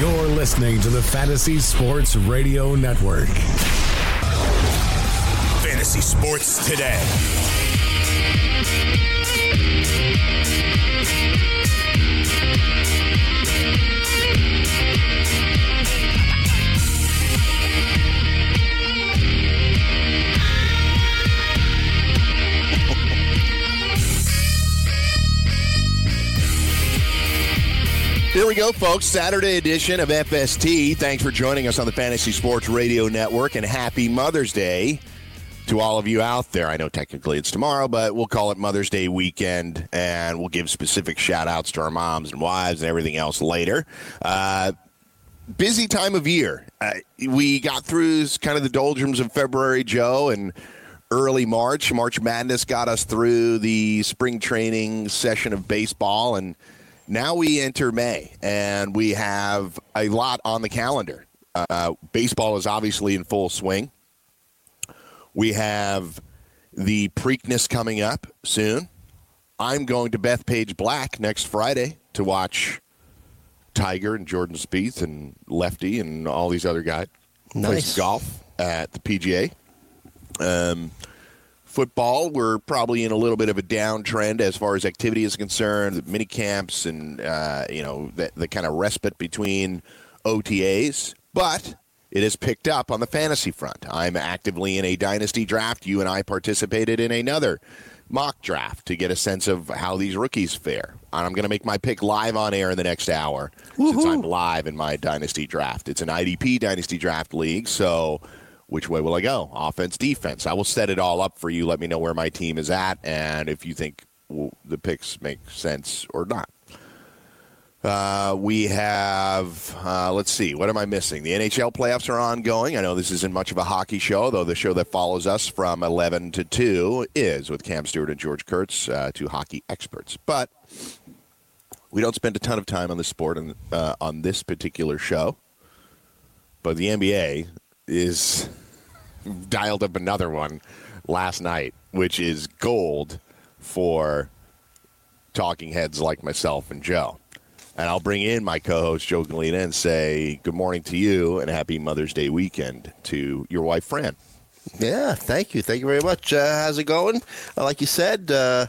You're listening to the Fantasy Sports Radio Network. Fantasy Sports Today. Here we go, folks. Saturday edition of FST. Thanks for joining us on the Fantasy Sports Radio Network, and happy Mother's Day to all of you out there. I know technically it's tomorrow, but we'll call it Mother's Day weekend, and we'll give specific shout outs to our moms and wives and everything else later. Uh, busy time of year. Uh, we got through kind of the doldrums of February, Joe, and early March. March Madness got us through the spring training session of baseball, and now we enter May, and we have a lot on the calendar. Uh, baseball is obviously in full swing. We have the Preakness coming up soon. I'm going to Bethpage Black next Friday to watch Tiger and Jordan Spieth and Lefty and all these other guys play Nice. some golf at the PGA. Um, football, we're probably in a little bit of a downtrend as far as activity is concerned. The mini camps and uh, you know the, the kind of respite between OTAs, but it has picked up on the fantasy front. I'm actively in a dynasty draft. You and I participated in another mock draft to get a sense of how these rookies fare. And I'm going to make my pick live on air in the next hour since I'm live in my dynasty draft. It's an IDP dynasty draft league, so which way will I go? Offense, defense. I will set it all up for you. Let me know where my team is at and if you think well, the picks make sense or not. Uh, we have, uh, let's see, what am I missing? The NHL playoffs are ongoing. I know this isn't much of a hockey show, though the show that follows us from 11 to 2 is with Cam Stewart and George Kurtz, uh, two hockey experts. But we don't spend a ton of time on the sport and, uh, on this particular show. But the NBA is dialed up another one last night, which is gold for talking heads like myself and Joe. And I'll bring in my co-host Joe Gallina and say good morning to you and happy Mother's Day weekend to your wife Fran. Yeah, thank you. Thank you very much. Uh, how's it going? Uh, like you said, uh,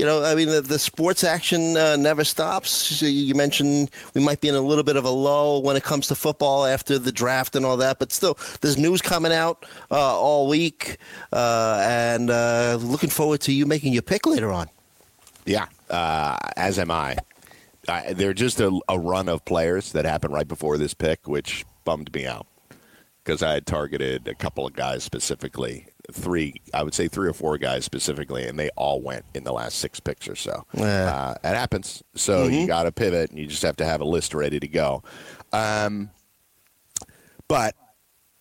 you know, I mean, the, the sports action uh, never stops. So you mentioned we might be in a little bit of a lull when it comes to football after the draft and all that, but still, there's news coming out uh, all week, uh, and uh, looking forward to you making your pick later on. Yeah, uh, as am I. I they're just a, a run of players that happened right before this pick, which bummed me out because I had targeted a couple of guys specifically, three, I would say three or four guys specifically, and they all went in the last six picks or so. Yeah. Uh, it happens. So you got to pivot, and you just have to have a list ready to go. Um, but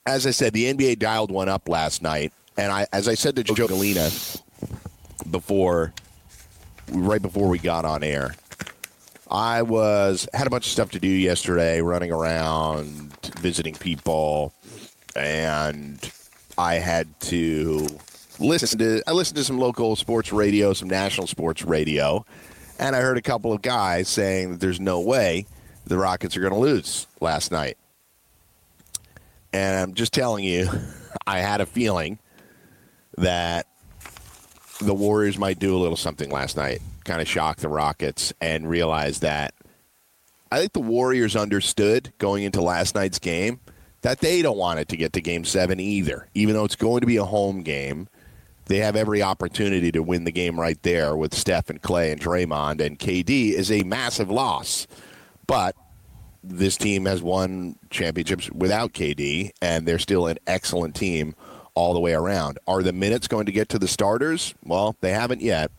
as I said, the NBA dialed one up last night, and I, as I said to Joe Gallina before, right before we got on air, I was had a bunch of stuff to do yesterday, running around, visiting people, and I had to listen to. I listened to some local sports radio, some national sports radio, and I heard a couple of guys saying that there's no way the Rockets are going to lose last night. And I'm just telling you, I had a feeling that the Warriors might do a little something last night, kind of shock the Rockets and realize that I think the Warriors understood going into last night's game that they don't want it to get to game seven either. Even though it's going to be a home game, they have every opportunity to win the game right there with Steph and Klay and Draymond, and KD is a massive loss. But this team has won championships without KD, and they're still an excellent team all the way around. Are the minutes going to get to the starters? Well, they haven't yet.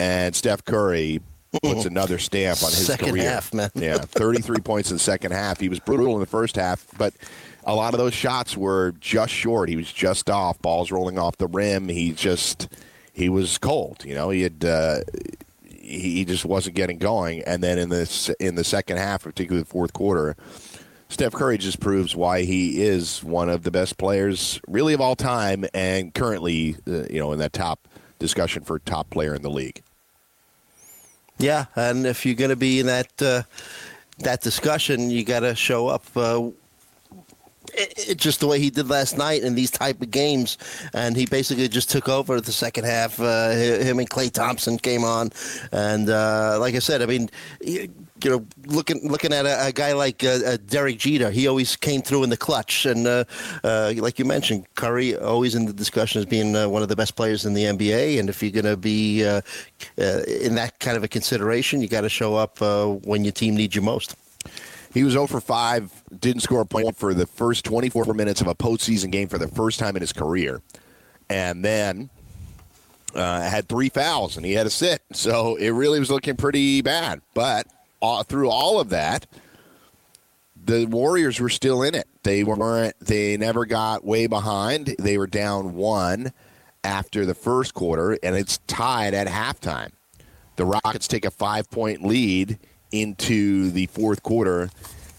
And Steph Curry puts another stamp on his Second career. half, man. yeah, 33 points in the second half. He was brutal in the first half, but a lot of those shots were just short. He was just off. Balls rolling off the rim. He just he was cold. You know, he had. Uh, he just wasn't getting going, and then in the in the second half, particularly the fourth quarter, Steph Curry just proves why he is one of the best players, really of all time, and currently, uh, you know, in that top discussion for top player in the league. Yeah, and if you're going to be in that uh, that discussion, you got to show up. Uh, it, it, just the way he did last night in these type of games, and he basically just took over the second half. Uh, him and Klay Thompson came on, and uh, like I said, I mean, you know, looking looking at a, a guy like uh, uh, Derek Jeter, he always came through in the clutch, and uh, uh, like you mentioned, Curry always in the discussion as being uh, one of the best players in the NBA. And if you're going to be uh, in that kind of a consideration, you got to show up when your team needs you most. He was 0 for 5, didn't score a point for the first 24 minutes of a postseason game for the first time in his career. And then uh, had three fouls and he had a sit. So it really was looking pretty bad. But through all of that, the Warriors were still in it. They weren't. They never got way behind. They were down one after the first quarter, and it's tied at halftime. The Rockets take a five-point lead into the fourth quarter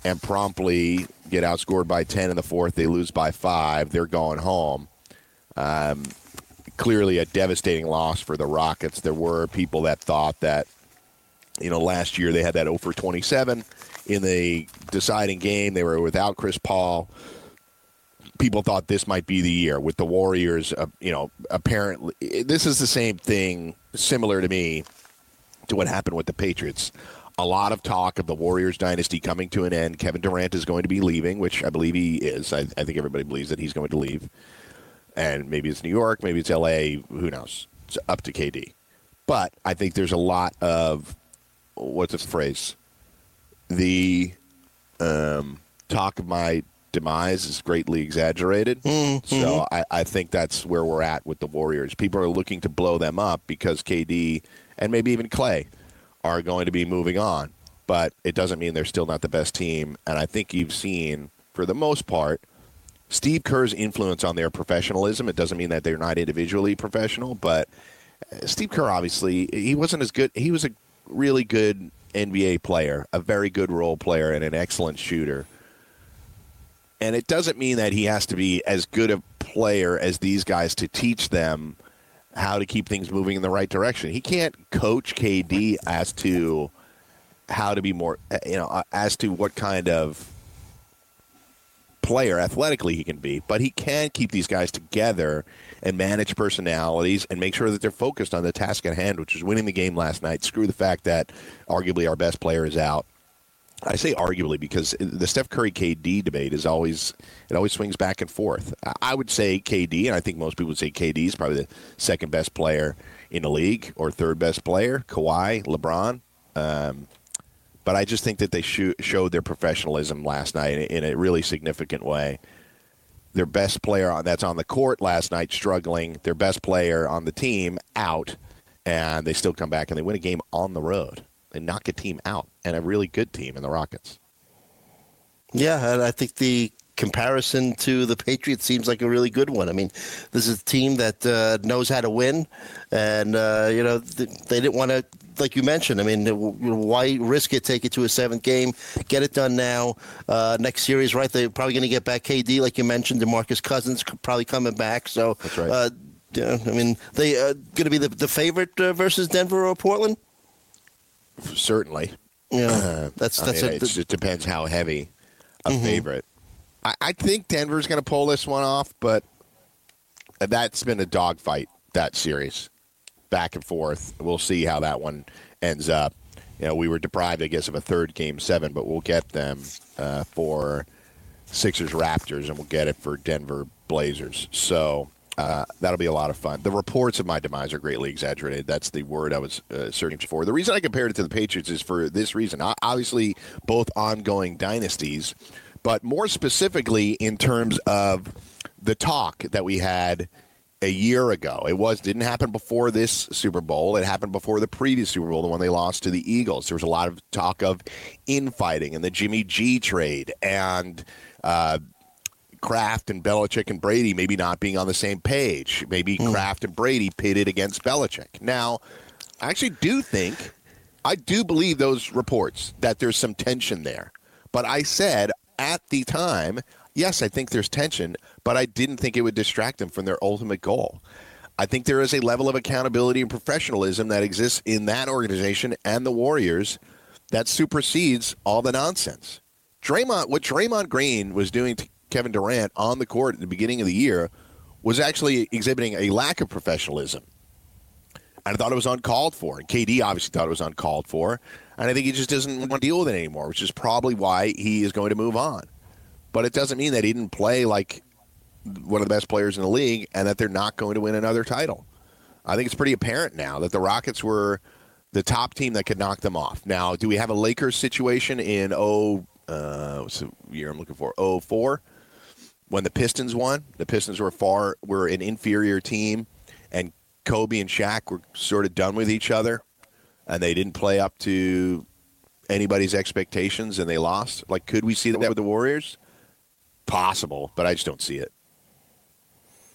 and promptly get outscored by 10 in the fourth. They lose by five. They're going home. Um, clearly a devastating loss for the Rockets. There were people that thought that, you know, last year they had that 0 for 27 in the deciding game. They were without Chris Paul. People thought this might be the year with the Warriors. Uh, you know, apparently, this is the same thing, similar to me, to what happened with the Patriots a lot of talk of the Warriors dynasty coming to an end. Kevin Durant is going to be leaving, which I believe he is. I, I, think everybody believes that he's going to leave. And maybe it's New York, maybe it's LA, who knows? It's up to KD. But I think there's a lot of what's the phrase? The um, talk of my demise is greatly exaggerated. Mm-hmm. So I, I think that's where we're at with the Warriors. People are looking to blow them up because KD and maybe even Klay are going to be moving on. But it doesn't mean they're still not the best team. And I think you've seen, for the most part, Steve Kerr's influence on their professionalism. It doesn't mean that they're not individually professional, but uh, Steve Kerr obviously he wasn't as good. He was a really good NBA player, a very good role player, and an excellent shooter. And it doesn't mean that he has to be as good a player as these guys to teach them how to keep things moving in the right direction. He can't coach KD as to how to be more, you know, as to what kind of player athletically he can be, but he can keep these guys together and manage personalities and make sure that they're focused on the task at hand, which is winning the game last night. Screw the fact that arguably our best player is out. I say arguably because the Steph Curry KD debate is always it always swings back and forth. I would say KD, and I think most people would say KD is probably the second best player in the league or third best player. Kawhi, LeBron, um, but I just think that they sh- showed their professionalism last night in, a really significant way. Their best player that's on the court last night struggling. Their best player on the team out, and they still come back and they win a game on the road They knock a team out and a really good team in the Rockets. Yeah, and I think the comparison to the Patriots seems like a really good one. I mean, this is a team that uh, knows how to win, and uh, you know they didn't want to, like you mentioned. I mean, why risk it? Take it to a seventh game, get it done now. Uh, next series, right? They're probably going to get back KD, like you mentioned. Demarcus Cousins probably coming back. So that's right. Uh, yeah, I mean, they uh, going to be the, the favorite uh, versus Denver or Portland. Certainly. Yeah, that's that's I mean, a, it depends how heavy a mm-hmm. favorite. I, I think Denver's going to pull this one off, but that's been a dogfight that series, back and forth. We'll see how that one ends up. You know, we were deprived, I guess, of a third game seven, but we'll get them uh, for Sixers Raptors, and we'll get it for Denver Blazers. So uh, that'll be a lot of fun. The reports of my demise are greatly exaggerated. That's the word I was uh, searching for. The reason I compared it to the Patriots is for this reason. Obviously, both ongoing dynasties, but more specifically in terms of the talk that we had a year ago. It was didn't happen before this Super Bowl. It happened before the previous Super Bowl, the one they lost to the Eagles. There was a lot of talk of infighting and the Jimmy G trade and uh, Kraft and Belichick and Brady maybe not being on the same page. Maybe mm. Kraft and Brady pitted against Belichick. Now, I actually do think, I do believe those reports that there's some tension there. But I said at the time, yes, I think there's tension, but I didn't think it would distract them from their ultimate goal. I think there is a level of accountability and professionalism that exists in that organization and the Warriors that supersedes all the nonsense. Draymond, what Draymond Green was doing to Kevin Durant on the court at the beginning of the year was actually exhibiting a lack of professionalism. And I thought it was uncalled for. And KD obviously thought it was uncalled for. And I think he just doesn't want to deal with it anymore, which is probably why he is going to move on. But it doesn't mean that he didn't play like one of the best players in the league and that they're not going to win another title. I think it's pretty apparent now that the Rockets were the top team that could knock them off. Now, do we have a Lakers situation in oh uh, what's the year I'm looking for? Oh four, when the Pistons won. The Pistons were far were an inferior team, and Kobe and Shaq were sort of done with each other, and they didn't play up to anybody's expectations, and they lost. Like, could we see that with the Warriors? Possible, but I just don't see it.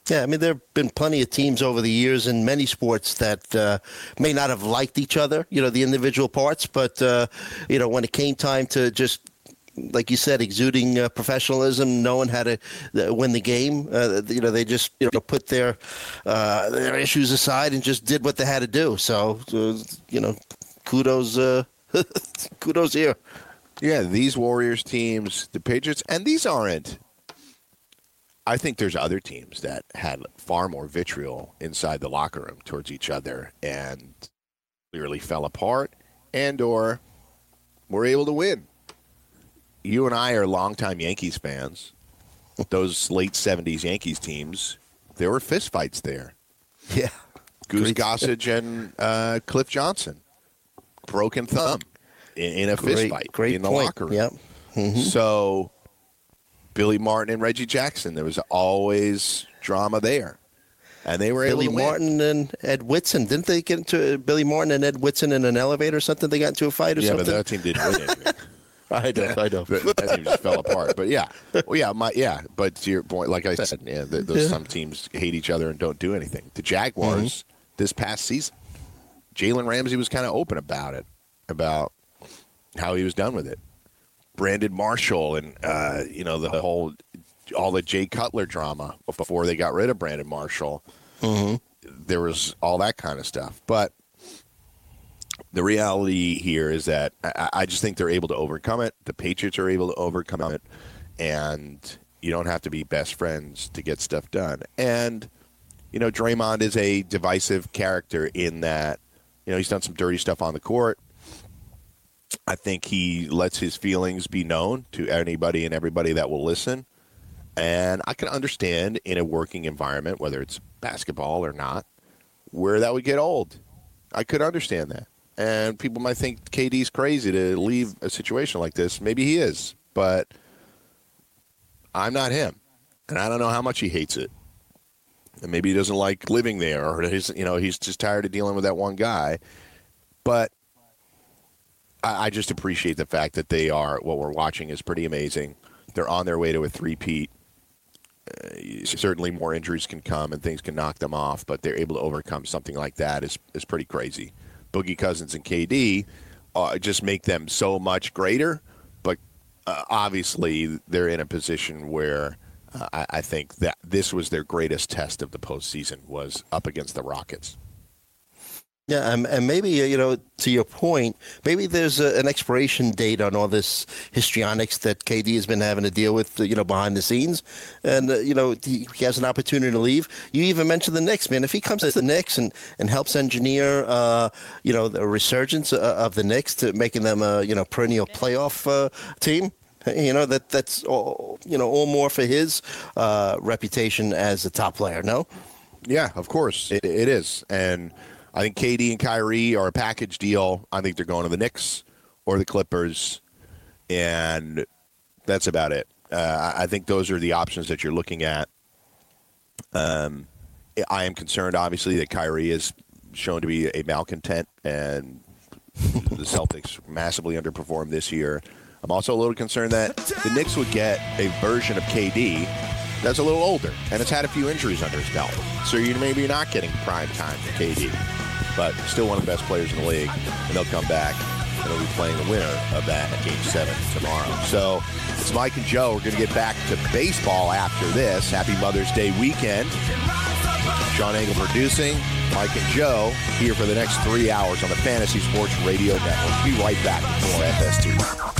Yeah, I mean, there have been plenty of teams over the years in many sports that uh, may not have liked each other, you know, the individual parts, but, uh, you know, when it came time to just like you said, exuding uh, professionalism, knowing how to uh, win the game. Uh, you know, they just you know put their uh, their issues aside and just did what they had to do. So, you know, kudos, uh, kudos here. Yeah, these Warriors teams, the Patriots, and these aren't I think there's other teams that had far more vitriol inside the locker room towards each other and clearly fell apart and or were able to win. You and I are longtime Yankees fans. Those late 70s Yankees teams, there were fistfights there. Yeah. Goose Gossage and uh, Cliff Johnson. Broken thumb in, in a fistfight in the point. locker room. Yep. Mm-hmm. So Billy Martin and Reggie Jackson. There was always drama there. And they were Billy able to Martin and Ed Whitson. Didn't they get into Billy Martin and Ed Whitson in an elevator or something? They got into a fight or yeah, something? Yeah, but that team didn't win anything. I know, I know. that team just fell apart. But yeah, well, yeah, my yeah. But to your point, like I said, yeah, those, yeah. some teams hate each other and don't do anything. The Jaguars mm-hmm. this past season, Jalen Ramsey was kind of open about it, about how he was done with it. Brandon Marshall and uh, you know the whole all the Jay Cutler drama before they got rid of Brandon Marshall. Mm-hmm. There was all that kind of stuff, but the reality here is that I, I, just think they're able to overcome it. The Patriots are able to overcome it, and you don't have to be best friends to get stuff done. And you know, Draymond is a divisive character in that you know he's done some dirty stuff on the court. I think he lets his feelings be known to anybody and everybody that will listen. And I can understand in a working environment, whether it's basketball or not, where that would get old. I could understand that. And people might think KD's crazy to leave a situation like this. Maybe he is, but I'm not him. And I don't know how much he hates it. And maybe he doesn't like living there or he's, you know, he's just tired of dealing with that one guy. But I, I just appreciate the fact that they are what we're watching is pretty amazing. They're on their way to a three-peat. Uh, certainly, more injuries can come and things can knock them off, but they're able to overcome something like that is is pretty crazy. Boogie Cousins and KD uh, just make them so much greater, but uh, obviously they're in a position where uh, I, I think that this was their greatest test of the postseason was up against the Rockets. Yeah, and, and maybe uh, you know, to your point, maybe there's a, an expiration date on all this histrionics that KD has been having to deal with, uh, you know, behind the scenes, and uh, you know, he, he, has an opportunity to leave. You even mentioned the Knicks, man. If he comes to the Knicks and, and helps engineer, uh, you know, the resurgence uh, of the Knicks to making them a you know perennial playoff uh, team, you know that that's all you know all more for his reputation as a top player. No. Yeah, of course it, it is, and I think KD and Kyrie are a package deal. I think they're going to the Knicks or the Clippers, and that's about it. Uh, I think those are the options that you're looking at. Um, I am concerned, obviously, that Kyrie is shown to be a malcontent, and the Celtics massively underperformed this year. I'm also a little concerned that the Knicks would get a version of KD that's a little older and has had a few injuries under his belt. So you maybe not getting prime time for KD, but still one of the best players in the league, and they'll come back and they'll be playing the winner of that at Game Seven tomorrow. So it's Mike and Joe. We're going to get back to baseball after this. Happy Mother's Day weekend. Sean Engel producing. Mike and Joe here for the next three hours on the Fantasy Sports Radio Network. Be right back with more FST.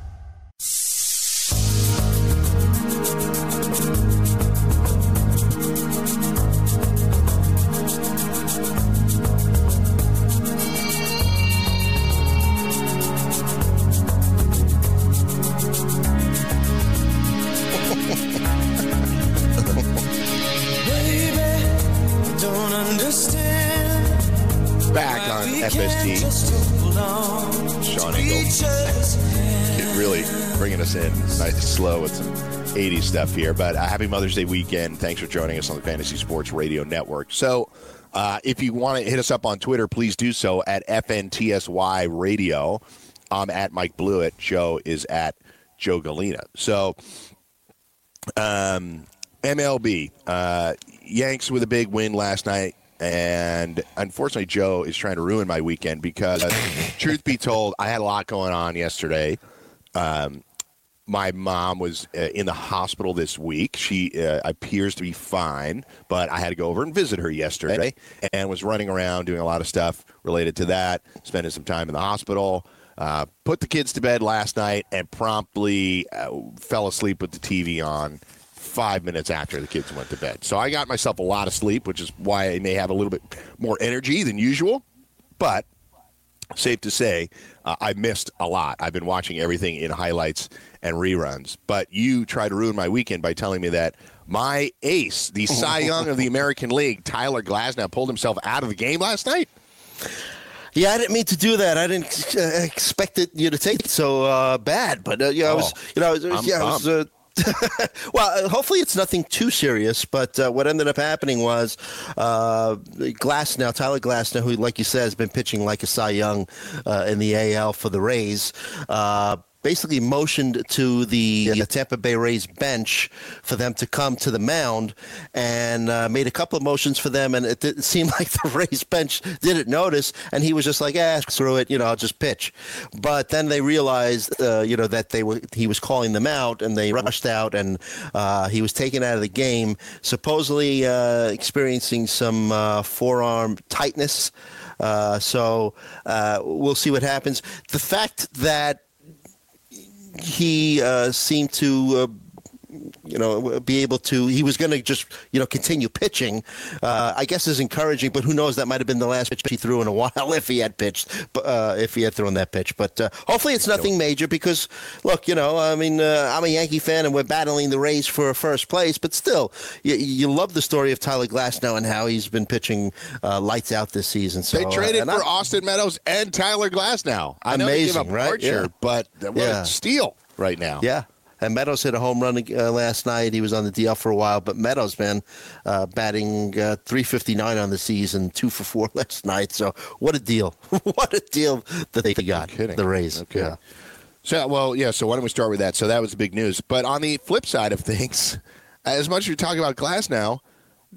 Slow with some 80s stuff here. But uh, happy Mother's Day weekend. Thanks for joining us on the Fantasy Sports Radio Network. So, uh, if you want to hit us up on Twitter, please do so at FNTSY Radio. I'm at Mike Blewitt. Joe is at Joe Gallina. So, um, MLB. Uh, Yanks with a big win last night. And unfortunately, Joe is trying to ruin my weekend because, truth be told, I had a lot going on yesterday. Um, my mom was uh, in the hospital this week. She uh, appears to be fine, but I had to go over and visit her yesterday and was running around doing a lot of stuff related to that, spending some time in the hospital. Uh, put the kids to bed last night and promptly uh, fell asleep with the TV on five minutes after the kids went to bed. So I got myself a lot of sleep, which is why I may have a little bit more energy than usual. But safe to say, uh, I missed a lot. I've been watching everything in highlights and reruns. But you tried to ruin my weekend by telling me that my ace, the Cy Young of the American League, Tyler Glasnow, pulled himself out of the game last night. Yeah, I didn't mean to do that. I didn't uh, expect it, you to take it so uh, bad, but uh, yeah, I was, Oh, you know, I was, yeah, I was. Uh, well, uh, hopefully it's nothing too serious. But uh, what ended up happening was uh, Glasnow, Tyler Glasnow, who, like you said, has been pitching like a Cy Young uh, in the AL for the Rays. Basically motioned to the uh, Tampa Bay Rays bench for them to come to the mound and uh, made a couple of motions for them. And it, didn't seem like the Rays bench didn't notice. And he was just like, ah, through it, you know, I'll just pitch. But then they realized, uh, you know, that they were he was calling them out and they rushed out and uh, he was taken out of the game, supposedly uh, experiencing some uh, forearm tightness. Uh, so uh, we'll see what happens. The fact that he uh, seemed to. Uh, you know, be able to. He was going to just, you know, continue pitching. Uh, I guess is encouraging, but who knows? That might have been the last pitch he threw in a while if he had pitched, uh, if he had thrown that pitch. But uh, hopefully, it's nothing major because, look, you know, I mean, uh, I'm a Yankee fan and we're battling the Rays for first place, but still, you, you love the story of Tyler Glasnow and how he's been pitching uh, lights out this season. So They traded and for I- Austin Meadows and Tyler Glasnow. I know they gave Amazing, up right? Archer, Yeah. but what Yeah. a steal right now. Yeah. And Meadows hit a home run uh, last night. He was on the DL for a while, but Meadows, man, uh, batting uh, 359 on the season, two for four last night. So what a deal! what a deal that they got. The Rays. Okay. Yeah. So, well, yeah. So why don't we start with that? So that was the big news. But on the flip side of things, as much as you're talking about Glasnow,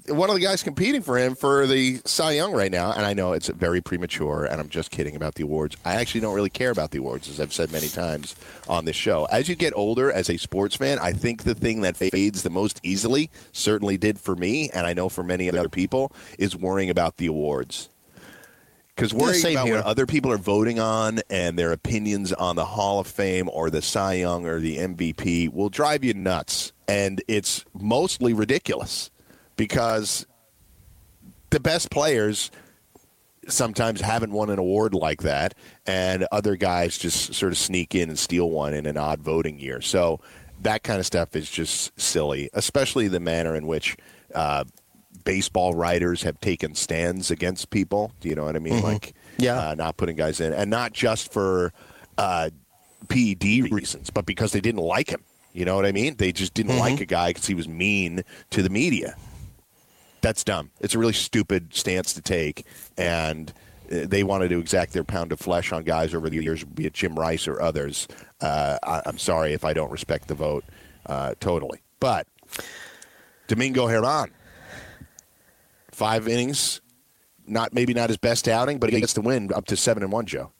one of the guys competing for him for the Cy Young right now, and I know it's very premature, and I'm just kidding about the awards. I actually don't really care about the awards, as I've said many times on this show. As you get older as a sports fan, I think the thing that fades the most easily, certainly did for me, and I know for many other people, is worrying about the awards. Because worrying about here. what other people are voting on and their opinions on the Hall of Fame or the Cy Young or the MVP will drive you nuts. And it's mostly ridiculous because the best players sometimes haven't won an award like that, and other guys just sort of sneak in and steal one in an odd voting year. So that kind of stuff is just silly, especially the manner in which uh, baseball writers have taken stands against people. Do you know what I mean? Mm-hmm. Like, Yeah. uh, not putting guys in, and not just for uh, PED reasons, but because they didn't like him. You know what I mean? They just didn't like a guy because he was mean to the media. That's dumb. It's a really stupid stance to take, and uh, they wanted to exact their pound of flesh on guys over the years, be it Jim Rice or others. Uh, I, I'm sorry if I don't respect the vote uh, totally, but Domingo Germán, five innings, not maybe not his best outing, but he gets the win up to seven and one. Joe.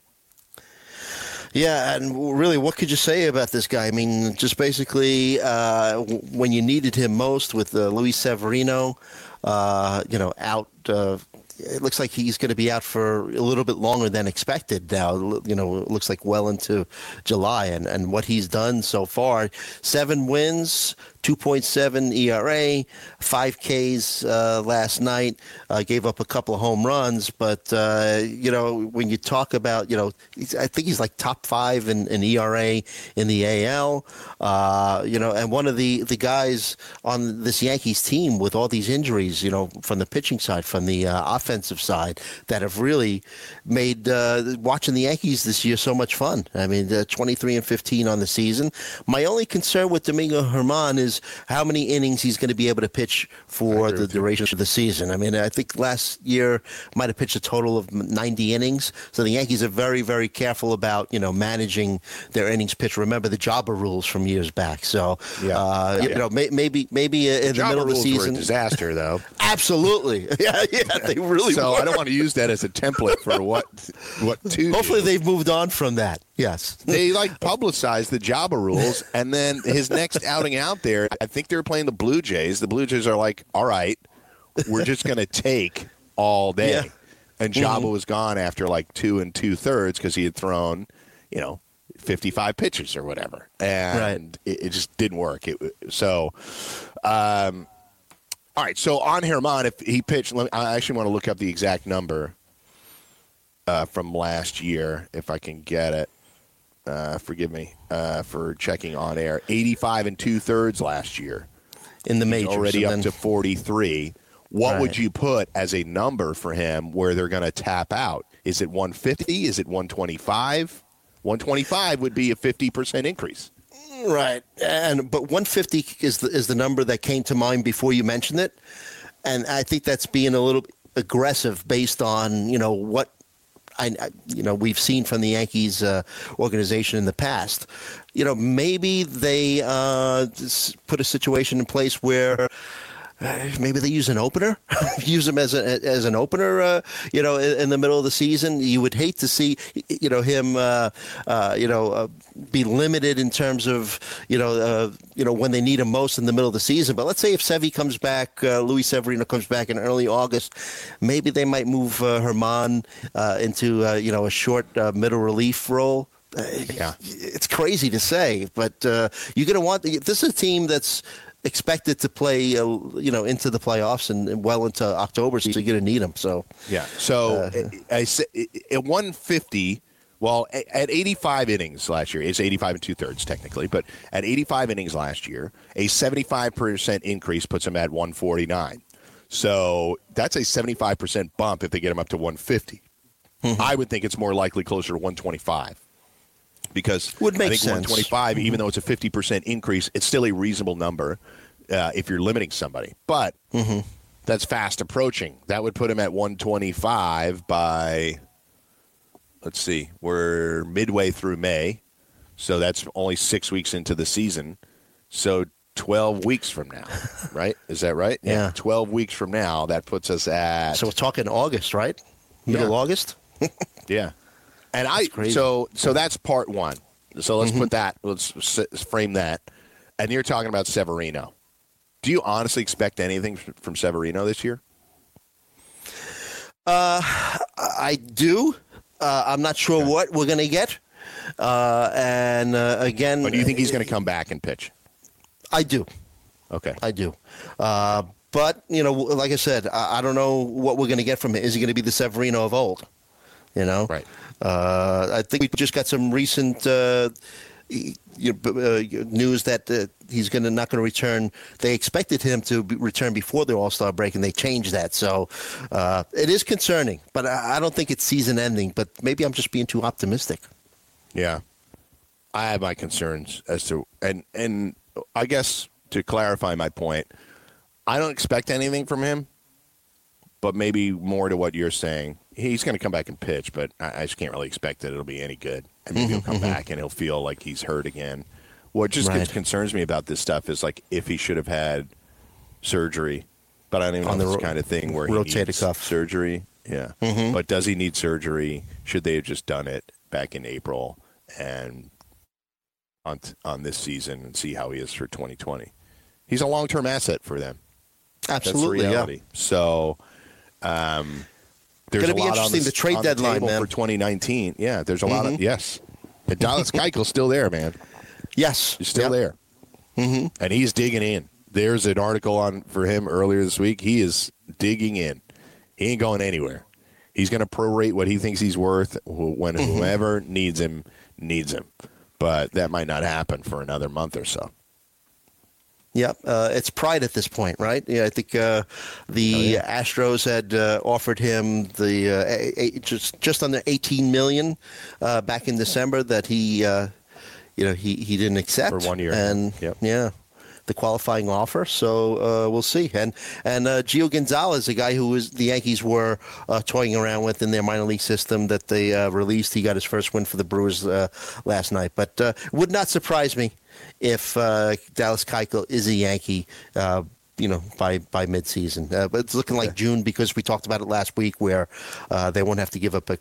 Yeah, and really, what could you say about this guy? I mean, just basically, uh, when you needed him most with uh, Luis Severino, uh, you know, out. Uh, it looks like he's going to be out for a little bit longer than expected now. You know, it looks like well into July, and, and what he's done so far seven wins, 2.7 ERA, five Ks uh, last night, uh, gave up a couple of home runs. But, uh, you know, when you talk about, you know, I think he's like top five in, in ERA in the AL, uh, you know, and one of the, the guys on this Yankees team with all these injuries, you know, from the pitching side, from the uh, offensive side, that have really made uh, watching the Yankees this year so much fun. I mean, uh, 23 and 15 on the season. My only concern with Domingo Germán is how many innings he's going to be able to pitch for the duration of the season. I mean, I think last year might have pitched a total of 90 innings. So the Yankees are very, very careful about you know managing their innings pitch. Remember the Joba rules from years back. So Yeah. uh, you know may, maybe maybe in the Joba middle of the rules were a season. disaster, though. Absolutely, yeah, yeah, they really. so were. I don't want to use that as a template for what what to. Hopefully, do. they've moved on from that. Yes. they like publicized the Joba rules, and then his next outing out there, I think they were playing the Blue Jays. The Blue Jays are like, "All right, we're just going to take all day," Yeah. and Joba was gone after like two and two thirds because he had thrown, you know. 55 pitches or whatever and Right. it, it just didn't work it, so um, all right so on Germán if he pitched let me, I actually want to look up the exact number uh, from last year if I can get it uh, forgive me uh, for checking on air. 85 and two thirds last year. In the He's majors, already and up then- to 43. What would you put as a number for him where they're going to tap out? Is it 150? Is it 125? 125 would be a 50% increase. Right, and but 150 is the is the number that came to mind before you mentioned it, and I think that's being a little aggressive based on you know what I you know we've seen from the Yankees uh, organization in the past. You know, maybe they uh, put a situation in place where. Uh, maybe they use an opener, use him as a, as an opener. Uh, you know, in, in the middle of the season, you would hate to see you know him, uh, uh, you know, uh, be limited in terms of you know, uh, you know when they need him most in the middle of the season. But let's say if Sevi comes back, uh, Luis Severino comes back in early August, maybe they might move uh, Germán uh, into uh, you know a short uh, middle relief role. Uh, Yeah. it's crazy to say, but uh, you're going to want this is a team that's expected to play, uh, you know, into the playoffs and, and well into October, so you're going to need them. So Yeah. So I, I say at 150. Well, at 85 innings last year, it's 85 and two thirds technically, but at 85 innings last year, a 75% increase puts him at 149. So that's a 75% bump if they get him up to 150. I would think it's more likely closer to 125 because Would make I think sense. 125, even though it's a 50% increase, it's still a reasonable number uh, if you're limiting somebody. But that's fast approaching. That would put him at 125 by, let's see, we're midway through May. So that's only six weeks into the season. So 12 weeks from now, right? Is that right? Yeah. 12 weeks from now, that puts us at. so we're talking August, right? Middle Yeah. August. Yeah, and I so so that's part one. So let's put that. Let's frame that. And you're talking about Severino. Do you honestly expect anything from Severino this year? Uh, I do. Uh, I'm not sure what we're going to get. Uh, and uh, again, Or do you think he's going to come back and pitch? I do. Okay. I do. Uh, But you know, like I said, I, I don't know what we're going to get from him. Is he going to be the Severino of old? You know, Right. Uh, I think we just got some recent. Uh, uh, news that uh, he's going to not going to return. They expected him to be, return before the All Star break, and they changed that. So uh, it is concerning, but I, I don't think it's season ending. But maybe I'm just being too optimistic. Yeah, I have my concerns as to and and I guess to clarify my point, I don't expect anything from him, but maybe more to what you're saying. He's going to come back and pitch, but I, I just can't really expect that it'll be any good. And maybe he'll mm-hmm, come mm-hmm. back and he'll feel like he's hurt again. What just Right. concerns me about this stuff is like if he should have had surgery, but I don't even On know the it's ro- kind of thing where he rotator needs cuff. surgery. Yeah, mm-hmm. but does he need surgery? Should they have just done it back in April and on on this season and see how he is for 2020? He's a long term asset for them. Absolutely, yeah. So, um, there's Gonna a be interesting, the, the trade deadline, man. for 2019. Yeah, there's a lot of Mhm. yes. And Dallas Keuchel's still there, man. Yes, He's still Yep. there, mm-hmm. and he's digging in. There's an article on for him earlier this week. He is digging in. He ain't going anywhere. He's going to prorate what he thinks he's worth when Mm-hmm. whoever needs him needs him. But that might not happen for another month or so. Yep, uh, it's pride at this point, right? Yeah, I think uh, the Astros had uh, offered him the uh, a, a, just just under 18 million uh, back in December that he, uh, you know, he, he didn't accept For one year. and Yep. yeah, the qualifying offer. So uh, we'll see. And and uh, Gio Gonzalez, a guy who was the Yankees were uh, toying around with in their minor league system that they uh, released. He got his first win for the Brewers uh, last night. But uh, would not surprise me if uh, Dallas Keuchel is a Yankee. Uh, you know, by by midseason, uh, but it's looking like June because we talked about it last week, where uh, they won't have to give up a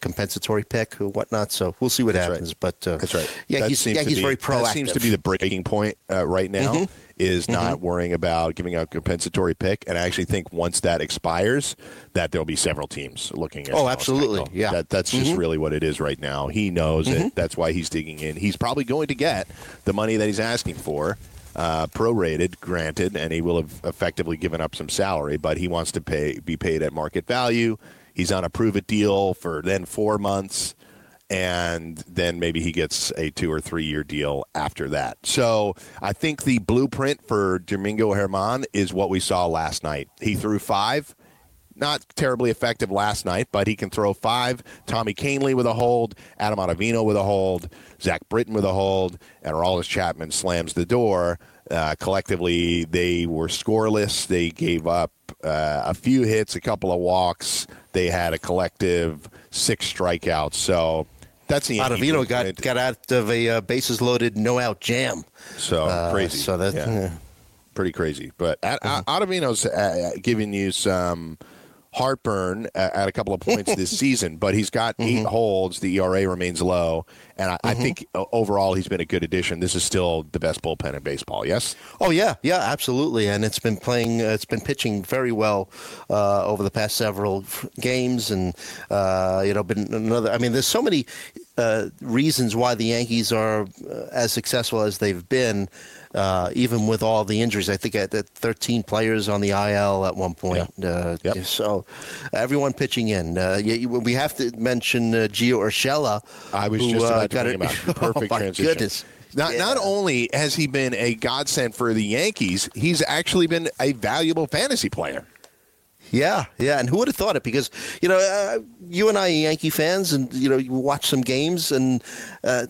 compensatory pick or whatnot. So we'll see what That's right. happens. But uh, That's right. Yeah, that seems Yankees to be, very proactive. That seems to be the breaking point uh, right now. Mm-hmm. Is not worrying about giving a compensatory pick, and I actually think once that expires, that there'll be several teams looking at. Oh, absolutely. Yeah. Mm-hmm. that's just really what it is right now. He knows it. That's why he's digging in. He's probably going to get the money that he's asking for. Uh, prorated, granted, and he will have effectively given up some salary, but he wants to pay be paid at market value. He's on a prove it deal for then four months and then maybe he gets a two or three year deal after that. So I think the blueprint for Domingo Germán is what we saw last night. He threw five. Not terribly effective last night, but he can throw five. Tommy Kahnle with a hold, Adam Ottavino with a hold, Zach Britton with a hold, and Aroldis Chapman slams the door. Uh, collectively, they were scoreless. They gave up uh, a few hits, a couple of walks. They had a collective six strikeouts. So that's the Ottavino got blueprint. got out of a uh, bases loaded no out jam. so Uh, crazy. So that Yeah yeah. pretty crazy. But Ad- Mm-hmm. Ottavino's uh, giving you some heartburn at, a couple of points this season, but he's got Mm-hmm. eight holds. The ERA remains low, and I, I think uh, overall he's been a good addition. This is still the best bullpen in baseball. Yes. Oh yeah, yeah, absolutely, and it's been playing. Uh, it's been pitching very well uh, over the past several f- games, and uh, you know, been another. I mean, there's so many uh, reasons why the Yankees are uh, as successful as they've been, uh, even with all the injuries. I think at, at 13 players on the IL at one point. Uh, Yep. So everyone pitching in. Uh, you- we have to mention uh, Gio Urshela. I was who, just uh, about to bring him out. Perfect oh, my transition. Goodness. Not, Yeah. not only has he been a godsend for the Yankees, he's actually been a valuable fantasy player. Yeah, yeah, and who would have thought it? Because you know, uh, you and I are Yankee fans, and you know, you watch some games, and uh,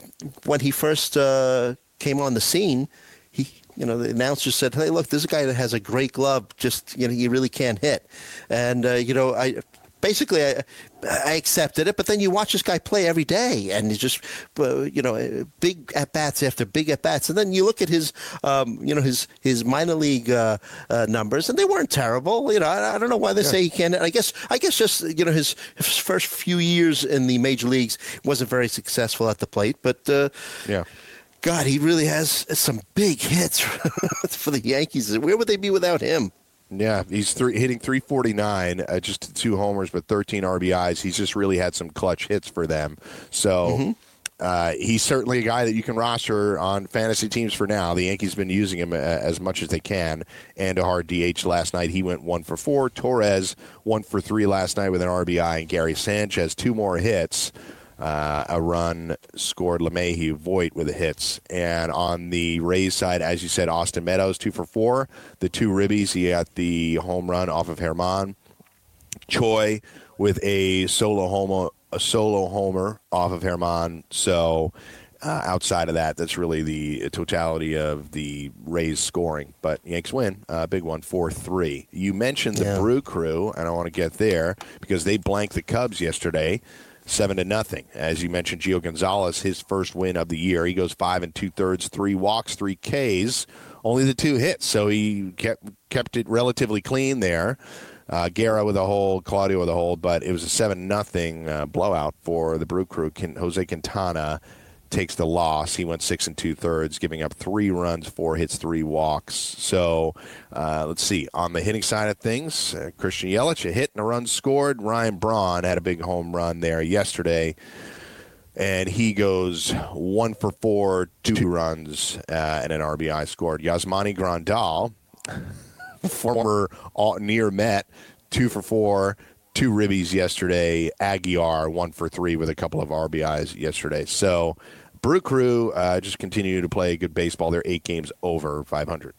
when he first uh, came on the scene, you know, the announcer said, "Hey, look, this is a guy that has a great glove. Just you know, he really can't hit." And uh, you know, I basically I, I accepted it, but then you watch this guy play every day, and he's just uh, you know big at bats after big at bats, and then you look at his um, you know his his minor league uh, uh, numbers, and they weren't terrible. You know, I, I don't know why they say he can't. I guess I guess just you know his, his first few years in the major leagues wasn't very successful at the plate, but. Uh, Yeah. God, he really has some big hits for the Yankees. Where would they be without him? Yeah, he's three, hitting 349, uh, just two homers, but 13 RBIs. He's just really had some clutch hits for them. So uh, he's certainly a guy that you can roster on fantasy teams for now. The Yankees have been using him uh, as much as they can. Andujar DH last night. He went one for four. Torres one for three last night with an RBI, and Gary Sanchez two more hits. Uh, a run scored LeMahieu Voit with the hits. And on the Rays side, as you said, Austin Meadows two for four. The two ribbies, he got the home run off of Germán. Choi with a solo homer, a solo homer off of Germán. So uh, outside of that, that's really the totality of the Rays scoring. But Yanks win, uh, big one, four three. You mentioned the Yeah. Brew Crew, and I want to get there because they blanked the Cubs yesterday. Seven to nothing. As you mentioned, Gio Gonzalez, his first win of the year. He goes five and two thirds, three walks, three Ks, only the two hits. So he kept kept it relatively clean there. Uh, Guerra with a hold, Claudio with a hold, but it was a seven nothing uh, blowout for the Brew Crew. Can, Jose Quintana takes the loss. He went six and two thirds, giving up three runs, four hits, three walks. So uh, let's see. On the hitting side of things, uh, Christian Yelich, a hit and a run scored. Ryan Braun had a big home run there yesterday. And he goes one for four, two runs, uh, and an RBI scored. Yasmani Grandal, former all, near Met, two for four, two ribbies yesterday. Aguilar, one for three with a couple of RBIs yesterday. So, Brew Crew uh, just continue to play good baseball. They're eight games over 500.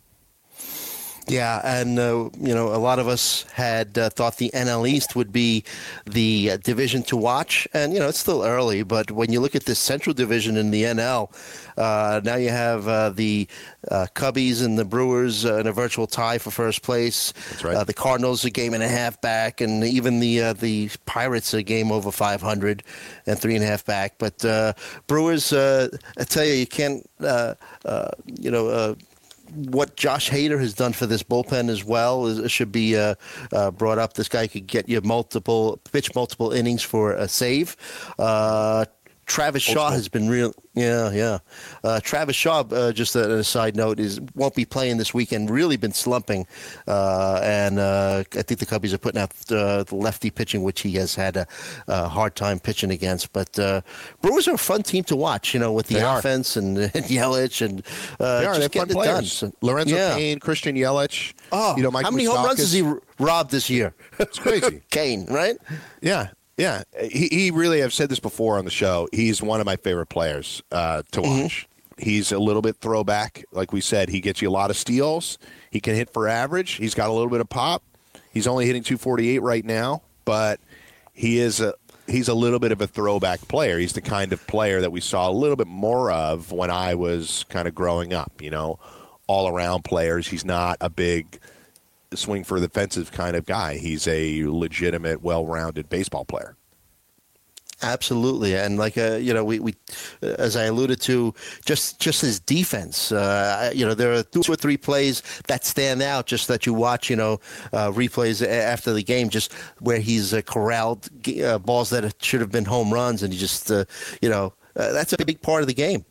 Yeah, and uh, you know, a lot of us had uh, thought the NL East would be the uh, division to watch, and you know, it's still early. But when you look at this Central Division in the NL, uh, now you have uh, the uh, Cubbies and the Brewers uh, in a virtual tie for first place. That's right. Uh, the Cardinals a game and a half back, and even the uh, the Pirates a game over 500 and three and a half back. But uh, Brewers, uh, I tell you, you can't, uh, uh, you know. What Josh Hader has done for this bullpen as well is, should be uh, uh, brought up. This guy could get you multiple pitch multiple innings for a save. Uh, Travis Shaw has been real. Yeah, yeah. Uh, Travis Shaw, uh, just a, a side note, is won't be playing this weekend. Really been slumping, uh, and uh, I think the Cubbies are putting out uh, the lefty pitching, which he has had a, a hard time pitching against. But uh, Brewers are a fun team to watch. You know, with the They are. offense and, and Yelich and uh, They are. just getting it done. So- Lorenzo yeah. Payne, Christian Yelich. Oh, you know, Mike how many home runs has he robbed this year? It's crazy. Cain, right? Yeah, yeah. He, he really, I've said this before on the show, he's one of my favorite players uh, to watch. He's a little bit throwback. Like we said, he gets you a lot of steals. He can hit for average. He's got a little bit of pop. He's only hitting 248 right now, but he is a. He's a little bit of a throwback player. He's the kind of player that we saw a little bit more of when I was kind of growing up, you know, all around players. He's not a big swing for the fences kind of guy. He's a legitimate, well rounded baseball player. Absolutely, and like uh, you know, we, we uh, as I alluded to, just just his defense. Uh, you know, there are two or three plays that stand out, just that you watch. You know, uh, replays after the game, just where he's uh, corralled uh, balls that should have been home runs, and he just uh, you know uh, that's a big part of the game.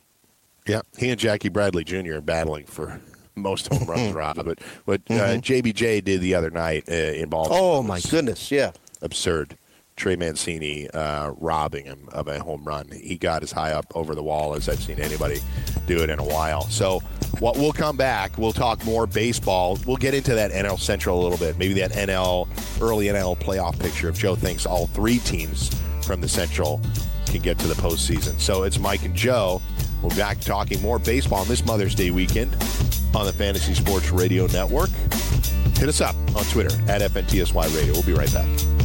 Yeah, he and Jackie Bradley Jr. are battling for most of home runs, Rob. But what uh, JBJ did the other night uh, in Baltimore. Oh my goodness, yeah. Absurd. Trey Mancini uh, robbing him of a home run. He got as high up over the wall as I've seen anybody do it in a while. So what we'll come back. We'll talk more baseball. We'll get into that NL Central a little bit. Maybe that NL early NL playoff picture. If Joe thinks all three teams from the Central can get to the postseason. So it's Mike and Joe. We'll be back talking more baseball on this Mother's Day weekend on the Fantasy Sports Radio Network. Hit us up on Twitter at FNTSY Radio. We'll be right back.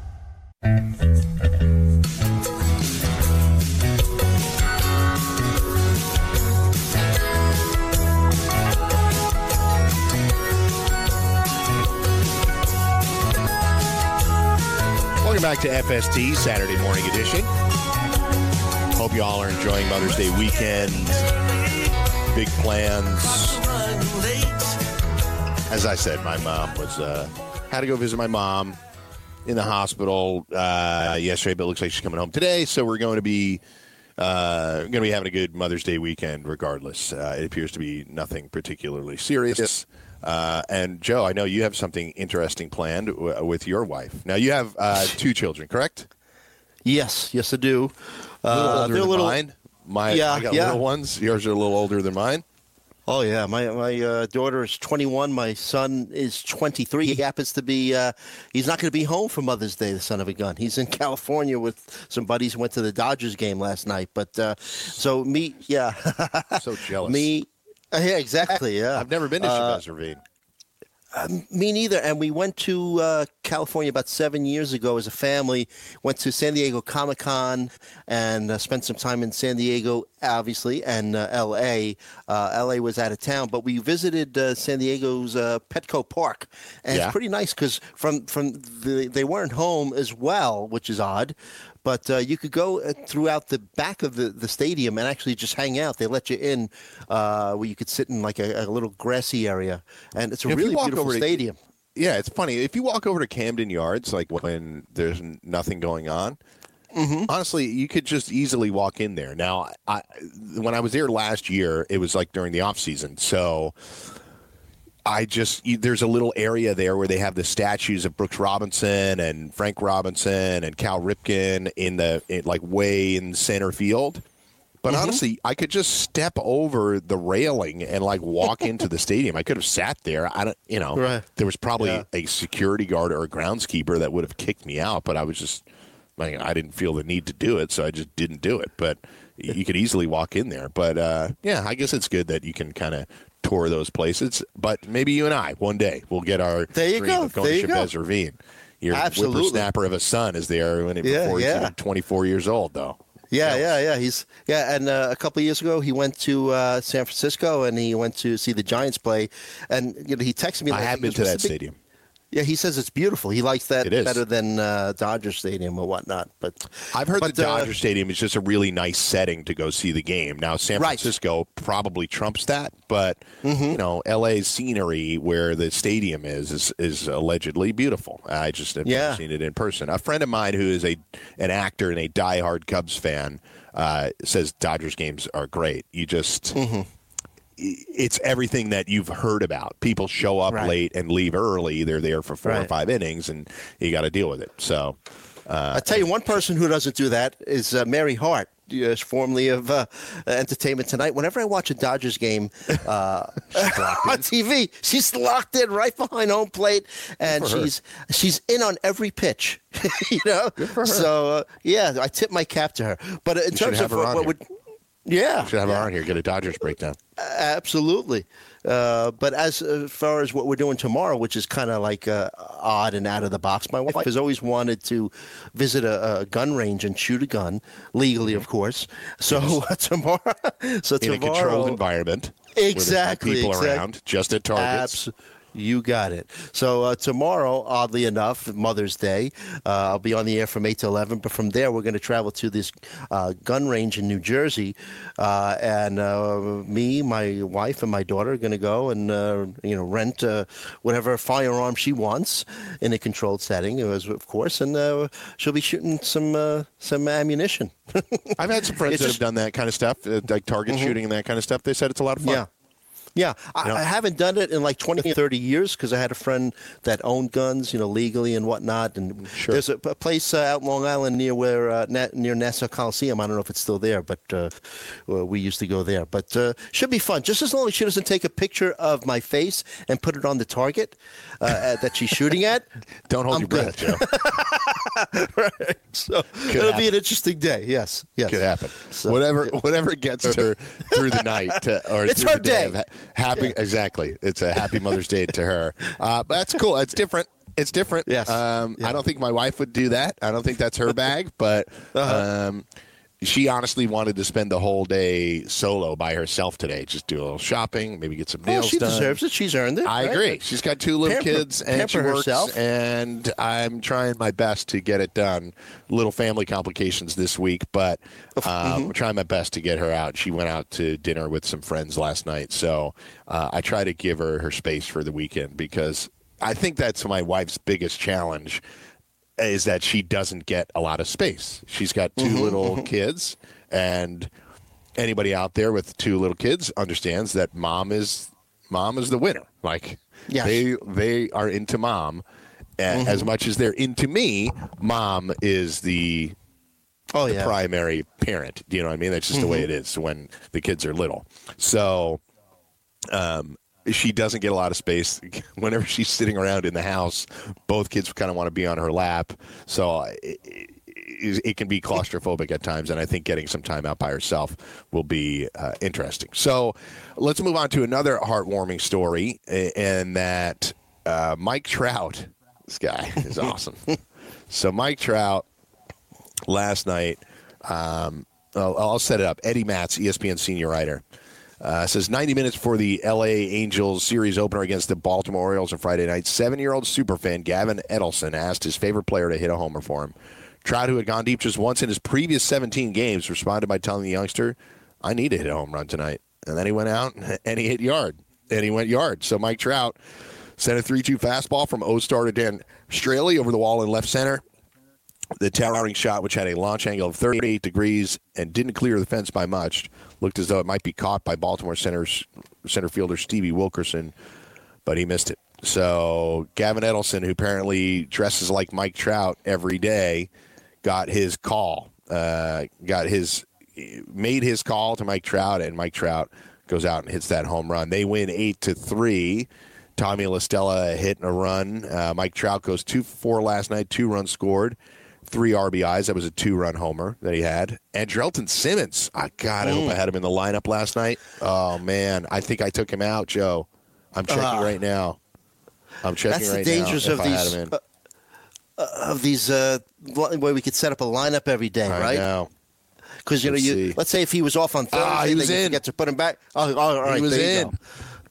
Back to FST Saturday Morning Edition. Hope you all are enjoying Mother's Day weekend. Big plans. As I said, my mom was uh, had to go visit my mom in the hospital uh, yesterday, but it looks like she's coming home today. So we're going to be uh, going to be having a good Mother's Day weekend, regardless. Uh, it appears to be nothing particularly serious. Uh, and Joe, I know you have something interesting planned w- with your wife. Now you have uh, two children, correct? Yes, yes, I do. Uh, older they're a than little. mine. My, Yeah, I got yeah. little ones. Yours are a little older than mine. Oh yeah, my my uh, daughter is 21. My son is 23. He happens to be. Uh, he's not going to be home for Mother's Day. The son of a gun. He's in California with some buddies. Went to the Dodgers game last night. But uh, so me, yeah, So jealous. me. Uh, yeah, exactly. Yeah, I've never been to Uh, Chavez Ravine. Me neither. And we went to uh, California about seven years ago as a family. Went to San Diego Comic Con and uh, spent some time in San Diego, obviously, and uh, L.A. Uh, L.A. was out of town, but we visited uh, San Diego's uh, Petco Park, and Yeah. it's pretty nice because from from the, they weren't home as well, which is odd. But uh, you could go uh, throughout the back of the, the stadium and actually just hang out. They let you in uh, where you could sit in like a, a little grassy area, and it's a If really beautiful over to- stadium. Yeah, it's funny. If you walk over to Camden Yards, like when there's nothing going on, Mm-hmm. honestly, you could just easily walk in there. Now, I, when I was there last year, it was like during the off season, so I just there's a little area there where they have the statues of Brooks Robinson and Frank Robinson and Cal Ripken in the in, like way in center field. But Mm-hmm. honestly, I could just step over the railing and like walk into the stadium. I could have sat there. I don't, you know, Right. there was probably Yeah. a security guard or a groundskeeper that would have kicked me out, but I was just like I didn't feel the need to do it, so I just didn't do it. But you could easily walk in there. But uh, yeah, I guess it's good that you can kind of tour those places. But maybe you and I one day we'll get our There you dream go. of going There to you go. Chavez Ravine. Your Absolutely. whippersnapper of a son is there when he, Yeah, before he's yeah. even 24 years old, though. Yeah, yeah, yeah. He's yeah, and uh, a couple of years ago he went to uh, San Francisco and he went to see the Giants play, and you know he texted me. I like, have he been to that big-" stadium. Yeah, he says it's beautiful. He likes that better than uh, Dodger Stadium or whatnot. But I've heard but, the uh, Dodger Stadium is just a really nice setting to go see the game. Now, San Right. Francisco probably trumps that, but Mm-hmm. you know, LA's scenery where the stadium is is, is allegedly beautiful. I just have Yeah. never seen it in person. A friend of mine who is a an actor and a diehard Cubs fan uh, says Dodgers games are great. You just Mm-hmm. It's everything that you've heard about. People show up Right. late and leave early. They're there for four or five innings, and you got to deal with it. So. I tell you, one person who doesn't do that is uh, Mary Hart. Formerly of uh, Entertainment Tonight. Whenever I watch a Dodgers game uh, on TV, she's locked in right behind home plate, and her. she's she's in on every pitch. you know, so uh, yeah, I tip my cap to her. But in should terms of her what, what would, yeah, Should have yeah. her on here. Get a Dodgers breakdown. Absolutely. Uh, but as uh, far as what we're doing tomorrow, which is kind of like uh, odd and out of the box, my wife has always wanted to visit a, a gun range and shoot a gun legally, of course. So tomorrow, so in a controlled environment. Exactly, people exact- around, just at targets. Abs- you got it. So uh, tomorrow, oddly enough, Mother's Day, uh, I'll be on the air from eight to eleven. But from there, we're going to travel to this uh, gun range in New Jersey, uh, and uh, me, my wife, and my daughter are going to go and uh, you know rent uh, whatever firearm she wants in a controlled setting, of course, and uh, she'll be shooting some uh, some ammunition. I've had some friends It's that just- have done that kind of stuff, like target shooting and that kind of stuff. They said it's a lot of fun. Yeah. Yeah, I? I haven't done it in like 20 30 years because I had a friend that owned guns, you know, legally and whatnot. And Sure. there's a, a place uh, out in Long Island near where uh, Na- near Nassau Coliseum. I don't know if it's still there, but uh, we used to go there. But uh, should be fun, just as long as she doesn't take a picture of my face and put it on the target uh, uh, that she's shooting at. Don't hold I'm your breath, good. Joe. So it'll happen. be an interesting day. Yes, yes, Could happen. So- whatever, whatever gets her through the night, to, or It's through her the day. day. Happy, exactly. It's a happy Mother's Day to her. Uh, but that's cool. It's different. It's different. Yes. Um, Yeah. I don't think my wife would do that. I don't think that's her bag. But Uh-huh. um, she honestly wanted to spend the whole day solo by herself today. Just do a little shopping, maybe get some nails well, she done. deserves it. She's earned it. I right? agree. She's got two little Pamper- kids and she works, herself. and I'm trying my best to get it done. Little family complications this week, but um, mm-hmm. I'm trying my best to get her out. She went out to dinner with some friends last night, so uh, I try to give her her space for the weekend because I think that's my wife's biggest challenge is that she doesn't get a lot of space. She's got 2 Mm-hmm, little kids, and anybody out there with two little kids understands that mom is mom is the winner. Like Yes. they they are into mom Mm-hmm. as much as they're into me. Mom is the Oh the yeah. primary parent. Do you know what I mean? That's just the way it is when the kids are little. So, um, she doesn't get a lot of space. Whenever she's sitting around in the house, both kids kind of want to be on her lap. So it, it, it can be claustrophobic at times, and I think getting some time out by herself will be uh, interesting. So let's move on to another heartwarming story, and that uh, Mike Trout. This guy is awesome. so Mike Trout last night. Um, I'll, I'll set it up. Eddie Matz, ESPN senior writer, uh, says 90 minutes for the LA Angels series opener against the Baltimore Orioles on Friday night. Seven-year-old superfan Gavin Edelson asked his favorite player to hit a homer for him. Trout, who had gone deep just once in his previous 17 games, responded by telling the youngster, "I need to hit a home run tonight." And then he went out and he hit yard, and he went yard. So Mike Trout sent a 3-2 fastball from O-Star to Dan Straily over the wall in left center. The towering shot, which had a launch angle of 38 degrees and didn't clear the fence by much, looked as though it might be caught by Baltimore center's, center fielder Stevie Wilkerson, but he missed it. So Gavin Edelson, who apparently dresses like Mike Trout every day, got his call, uh, got his made his call to Mike Trout, and Mike Trout goes out and hits that home run. They win eight to three. Tommy La Stella hitting a run. Uh, Mike Trout goes two for four last night, two runs scored, three RBIs. That was a two run homer that he had. Andrelton Simmons. I God, I hope I had him in the lineup last night. Oh man, I think I took him out, Joe. I'm checking Ah. right now. I'm checking That's the right dangers now of I had these uh, uh, of these uh, li- where we could set up a lineup every day, I right? know. Because you know, Let's you see. let's say if he was off on Thursday, Ah, he was in. get to put him back. Oh, oh, all right, was there you in.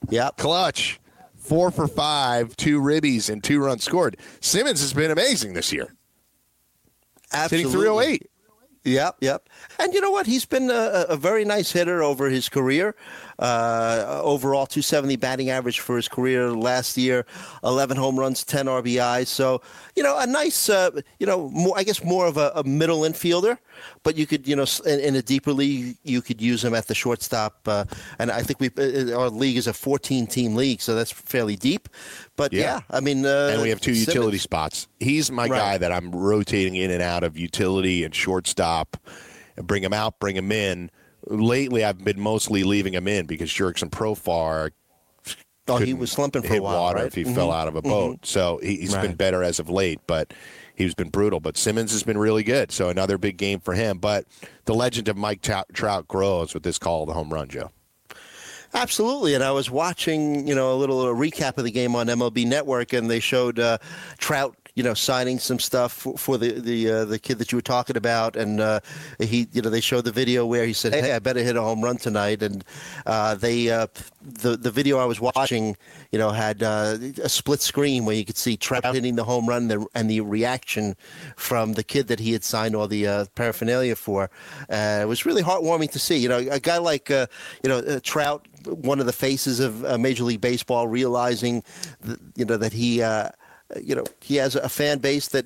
Yep. Clutch. Four for five, two ribbies, and two runs scored. Simmons has been amazing this year. Hitting Absolutely. 308. Yep, yep. And you know what? He's been a, a very nice hitter over his career. Uh, overall, 270 batting average for his career last year, 11 home runs, 10 RBIs. So, you know, a nice, uh, you know, more, I guess more of a, a middle infielder. But you could, you know, in, in a deeper league, you could use him at the shortstop. Uh, and I think we uh, our league is a 14 team league, so that's fairly deep. But Yeah. yeah, I mean, uh, and we have two Simmons- utility spots. He's my Right. guy that I'm rotating in and out of utility and shortstop. And bring him out, bring him in. Lately, I've been mostly leaving him in because Jurickson Profar Oh, he was slumping for hit a while, water right? if he Mhm. fell out of a boat. So he, he's been better as of late, but he's been brutal. But Simmons has been really good. So another big game for him. But the legend of Mike Trout, Trout grows with this call of the home run, Joe. Absolutely, and I was watching, you know, a little recap of the game on MLB Network, and they showed uh, Trout, you know, signing some stuff for, for the the uh, the kid that you were talking about, and uh, he, you know, they showed the video where he said, "Hey, I better hit a home run tonight," and uh, they uh, the the video I was watching, you know, had uh, a split screen where you could see Trout hitting the home run and the, and the reaction from the kid that he had signed all the uh, paraphernalia for. It was really heartwarming to see. You know, a guy like you know Trout, one of the faces of Major League Baseball, realizing th- you know that he you know he has a fan base that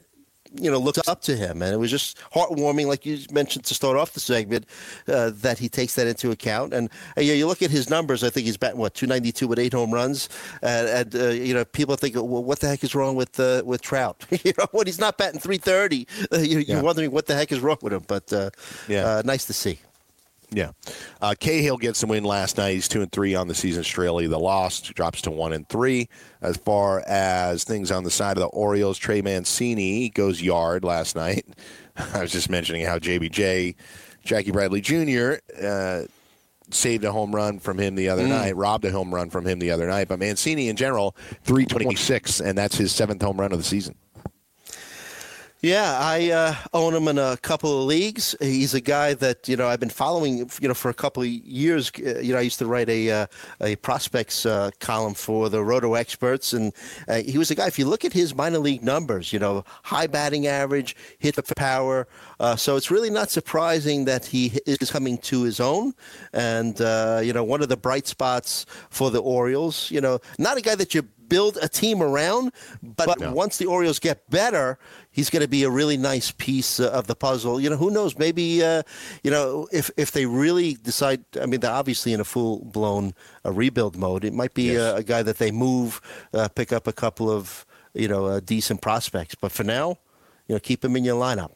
you know looks up to him, and it was just heartwarming, like you mentioned to start off the segment, uh, that he takes that into account. And uh, yeah, you look at his numbers. I think he's batting what 292 with eight home runs, and, and uh, you know people think, well, what the heck is wrong with uh, with Trout? you know, when he's not batting 330, uh, you, Yeah. you're wondering what the heck is wrong with him. But uh, Yeah. uh, nice to see. Yeah. Uh, Cahill gets the win last night. He's two and three on the season. Straily the lost drops to one and three. As far as things on the side of the Orioles, Trey Mancini goes yard last night. I was just mentioning how JBJ, Jackie Bradley Jr. Uh, saved a home run from him the other night, robbed a home run from him the other night. But Mancini in general, three twenty six, and that's his seventh home run of the season. Yeah, I uh, own him in a couple of leagues. He's a guy that you know I've been following, you know, for a couple of years. Uh, you know, I used to write a uh, a prospects uh, column for the Roto Experts, and uh, he was a guy. If you look at his minor league numbers, you know, high batting average, hit for power. Uh, so it's really not surprising that he is coming to his own, and you know, one of the bright spots for the Orioles. You know, not a guy that you build a team around. But no. once the Orioles get better, he's going to be a really nice piece uh, of the puzzle. You know, who knows? Maybe uh, you know if if they really decide. I mean, they're obviously in a full blown uh, rebuild mode. It might be yes. a, a, guy that they move, uh, pick up a couple of you know uh, decent prospects. But for now, you know, keep him in your lineup.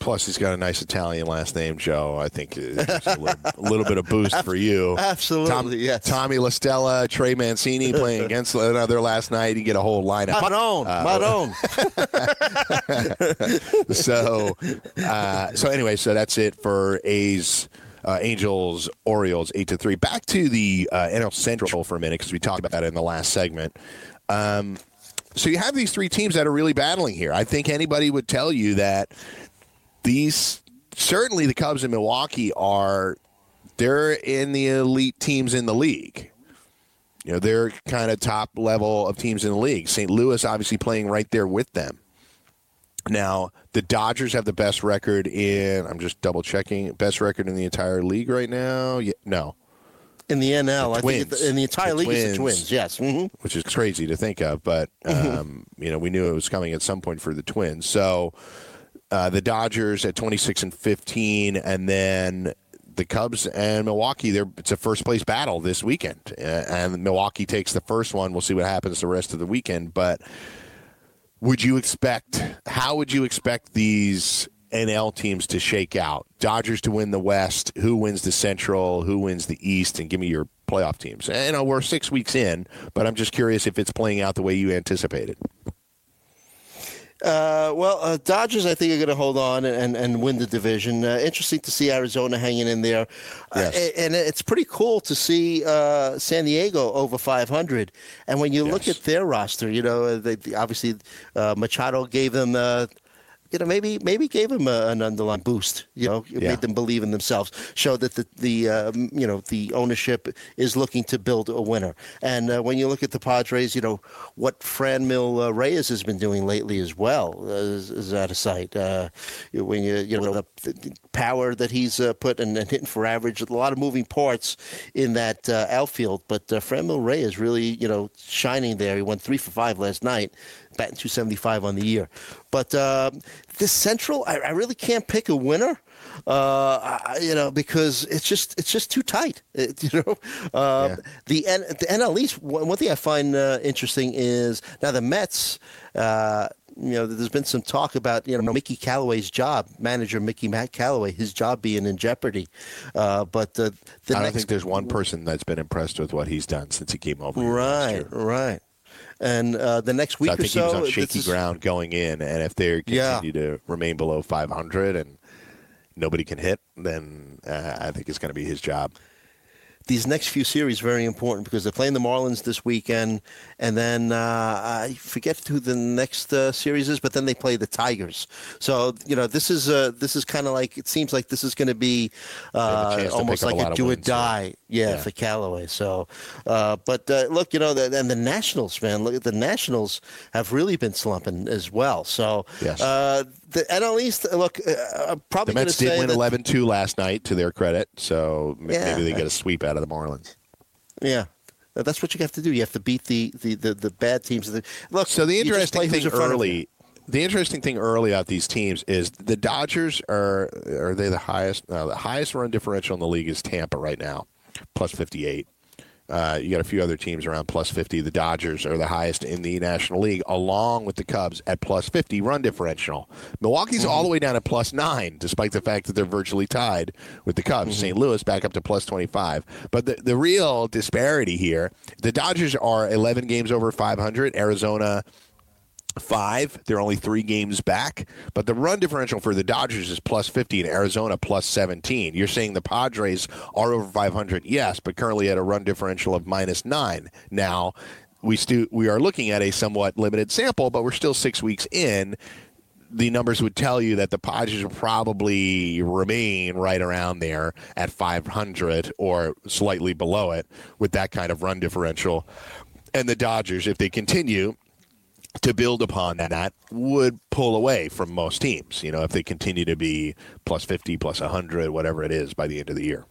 Plus, he's got a nice Italian last name, Joe. I think it's a little, a little bit of boost for you. Absolutely, Tom, yes. Tommy La Stella, Trey Mancini playing against another last night. You get a whole lineup. Madone, uh, so, uh, so anyway, so that's it for A's. Uh, Angels, Orioles, eight to three. Back to the uh, NL Central for a minute because we talked about that in the last segment. Um, so you have these three teams that are really battling here. I think anybody would tell you that these certainly the Cubs in Milwaukee are they're in the elite teams in the league. You know, they're kind of top level of teams in the league. St. Louis obviously playing right there with them. Now, the Dodgers have the best record in I'm just double checking, best record in the entire league right now. Yeah, no. In the NL, the I think in the entire the league twins, is the Twins, yes. Mm-hmm. Which is crazy to think of, but mm-hmm. um, you know, we knew it was coming at some point for the Twins. So, uh, the Dodgers at 26 and 15, and then the Cubs and Milwaukee. They're, it's a first place battle this weekend, and Milwaukee takes the first one. We'll see what happens the rest of the weekend. But would you expect? How would you expect these NL teams to shake out? Dodgers to win the West. Who wins the Central? Who wins the East? And give me your playoff teams. And, you know, we're six weeks in, but I'm just curious if it's playing out the way you anticipated. Uh, well, uh, Dodgers, I think, are going to hold on and, and win the division. Uh, interesting to see Arizona hanging in there. Uh, yes. and it's pretty cool to see uh, San Diego over 500. And when you yes. look at their roster, you know, they, obviously uh, Machado gave them you know, maybe maybe gave them a, an underlying boost. You know, it yeah. made them believe in themselves. Showed that the the um, you know the ownership is looking to build a winner. And uh, when you look at the Padres, you know what Franmil uh, Reyes has been doing lately as well uh, is, is out of sight. Uh, when you you know the, the power that he's uh, put and, and, hitting for average, a lot of moving parts in that uh, outfield. But uh, Franmil Reyes really you know shining there. He went three for five last night batting 275 on the year. But uh, this Central, I, I, really can't pick a winner. Uh, I, you know, because it's just it's just too tight. It, you know, uh, yeah. the N, the NL East. One, one thing I find uh, interesting is now the Mets. Uh, you know, there's been some talk about you know Mickey Callaway's job, manager Mickey Matt Callaway, his job being in jeopardy. Uh, but the, the I don't think there's one person that's been impressed with what he's done since he came over. Right, right. And uh, the next week so I think or so, he was on shaky is, ground going in, and if they continue yeah. to remain below 500 and nobody can hit, then uh, I think it's going to be his job these next few series very important because they're playing the Marlins this weekend, and then uh, I forget who the next uh, series is, but then they play the Tigers. So you know this is uh, this is kind of like it seems like this is going to be uh, almost like a, a do or die, yeah, yeah, for Callaway. So, uh, but uh, look, you know, the, and the Nationals, man, look at the Nationals have really been slumping as well. So yes the NL East, look, uh, I'm probably the Mets did win 11-2 last night, to their credit. So yeah, maybe they get a sweep out of the Marlins. Yeah, that's what you have to do. You have to beat the the the, the bad teams. Look, so the interesting thing early, the interesting thing early out these teams is the Dodgers are are they the highest? No, the highest run differential in the league is Tampa right now, plus fifty eight. Uh, you got a few other teams around plus 50. The Dodgers are the highest in the National League, along with the Cubs at plus 50 run differential. Milwaukee's mm-hmm. all the way down at plus nine, despite the fact that they're virtually tied with the Cubs. Mm-hmm. St. Louis back up to plus 25. But the, the real disparity here the Dodgers are 11 games over 500, Arizona five. They're only three games back, but the run differential for the Dodgers is plus 50 and Arizona plus 17. You're saying the Padres are over 500, yes, but currently at a run differential of minus nine. Now, we stu- we are looking at a somewhat limited sample, but we're still six weeks in. the numbers would tell you that the Padres will probably remain right around there at 500 or slightly below it with that kind of run differential. And the Dodgers, if they continue to build upon that, would pull away from most teams, you know, if they continue to be plus 50, plus 100, whatever it is by the end of the year.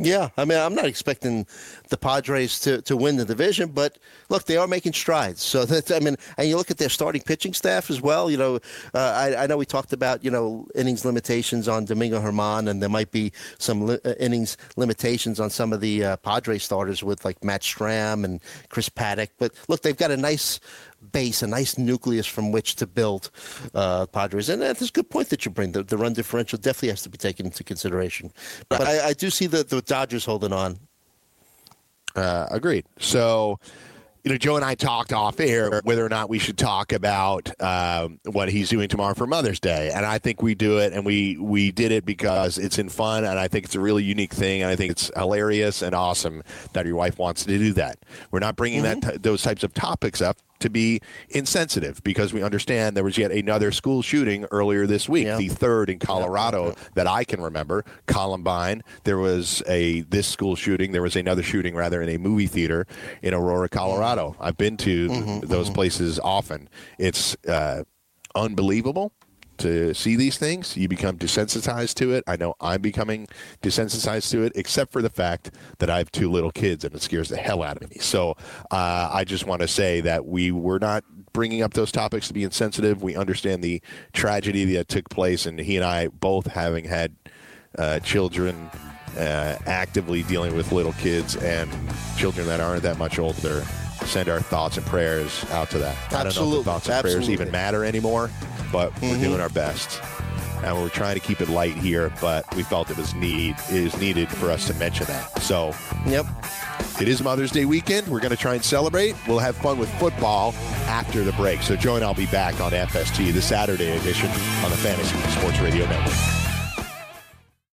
Yeah, I mean, I'm not expecting the Padres to, to win the division, but look, they are making strides. So that's, I mean, and you look at their starting pitching staff as well. You know, uh, I, I know we talked about you know innings limitations on Domingo Germán, and there might be some li- uh, innings limitations on some of the uh, Padres starters with like Matt Strahm and Chris Paddack. But look, they've got a nice base, a nice nucleus from which to build uh, Padres. And that's a good point that you bring. The, the run differential definitely has to be taken into consideration. But I, I do see the, the Dodgers holding on. Uh, agreed. So, you know, Joe and I talked off air whether or not we should talk about um, what he's doing tomorrow for Mother's Day, and I think we do it, and we we did it because it's in fun, and I think it's a really unique thing, and I think it's hilarious and awesome that your wife wants to do that. We're not bringing mm-hmm. that t- those types of topics up to be insensitive because we understand there was yet another school shooting earlier this week, the third in Colorado that I can remember, Columbine. There was a this school shooting. There was another shooting rather in a movie theater in Aurora, Colorado. I've been to mm-hmm, those mm-hmm. places often. It's uh, unbelievable to see these things. You become desensitized to it. I know I'm becoming desensitized to it, except for the fact that I have two little kids and it scares the hell out of me. So uh, I just want to say that we were not bringing up those topics to be insensitive. We understand the tragedy that took place, and he and I both having had uh, children. Uh, actively dealing with little kids and children that aren't that much older send our thoughts and prayers out to that. Absolutely. I don't know if the thoughts and Absolutely. prayers even matter anymore, but we're mm-hmm. doing our best. And we're trying to keep it light here, but we felt it was need is needed for us to mention that. So, yep. It is Mother's Day weekend. We're going to try and celebrate. We'll have fun with football after the break. So Joe and I'll be back on FST, the Saturday edition on the Fantasy Sports Radio Network.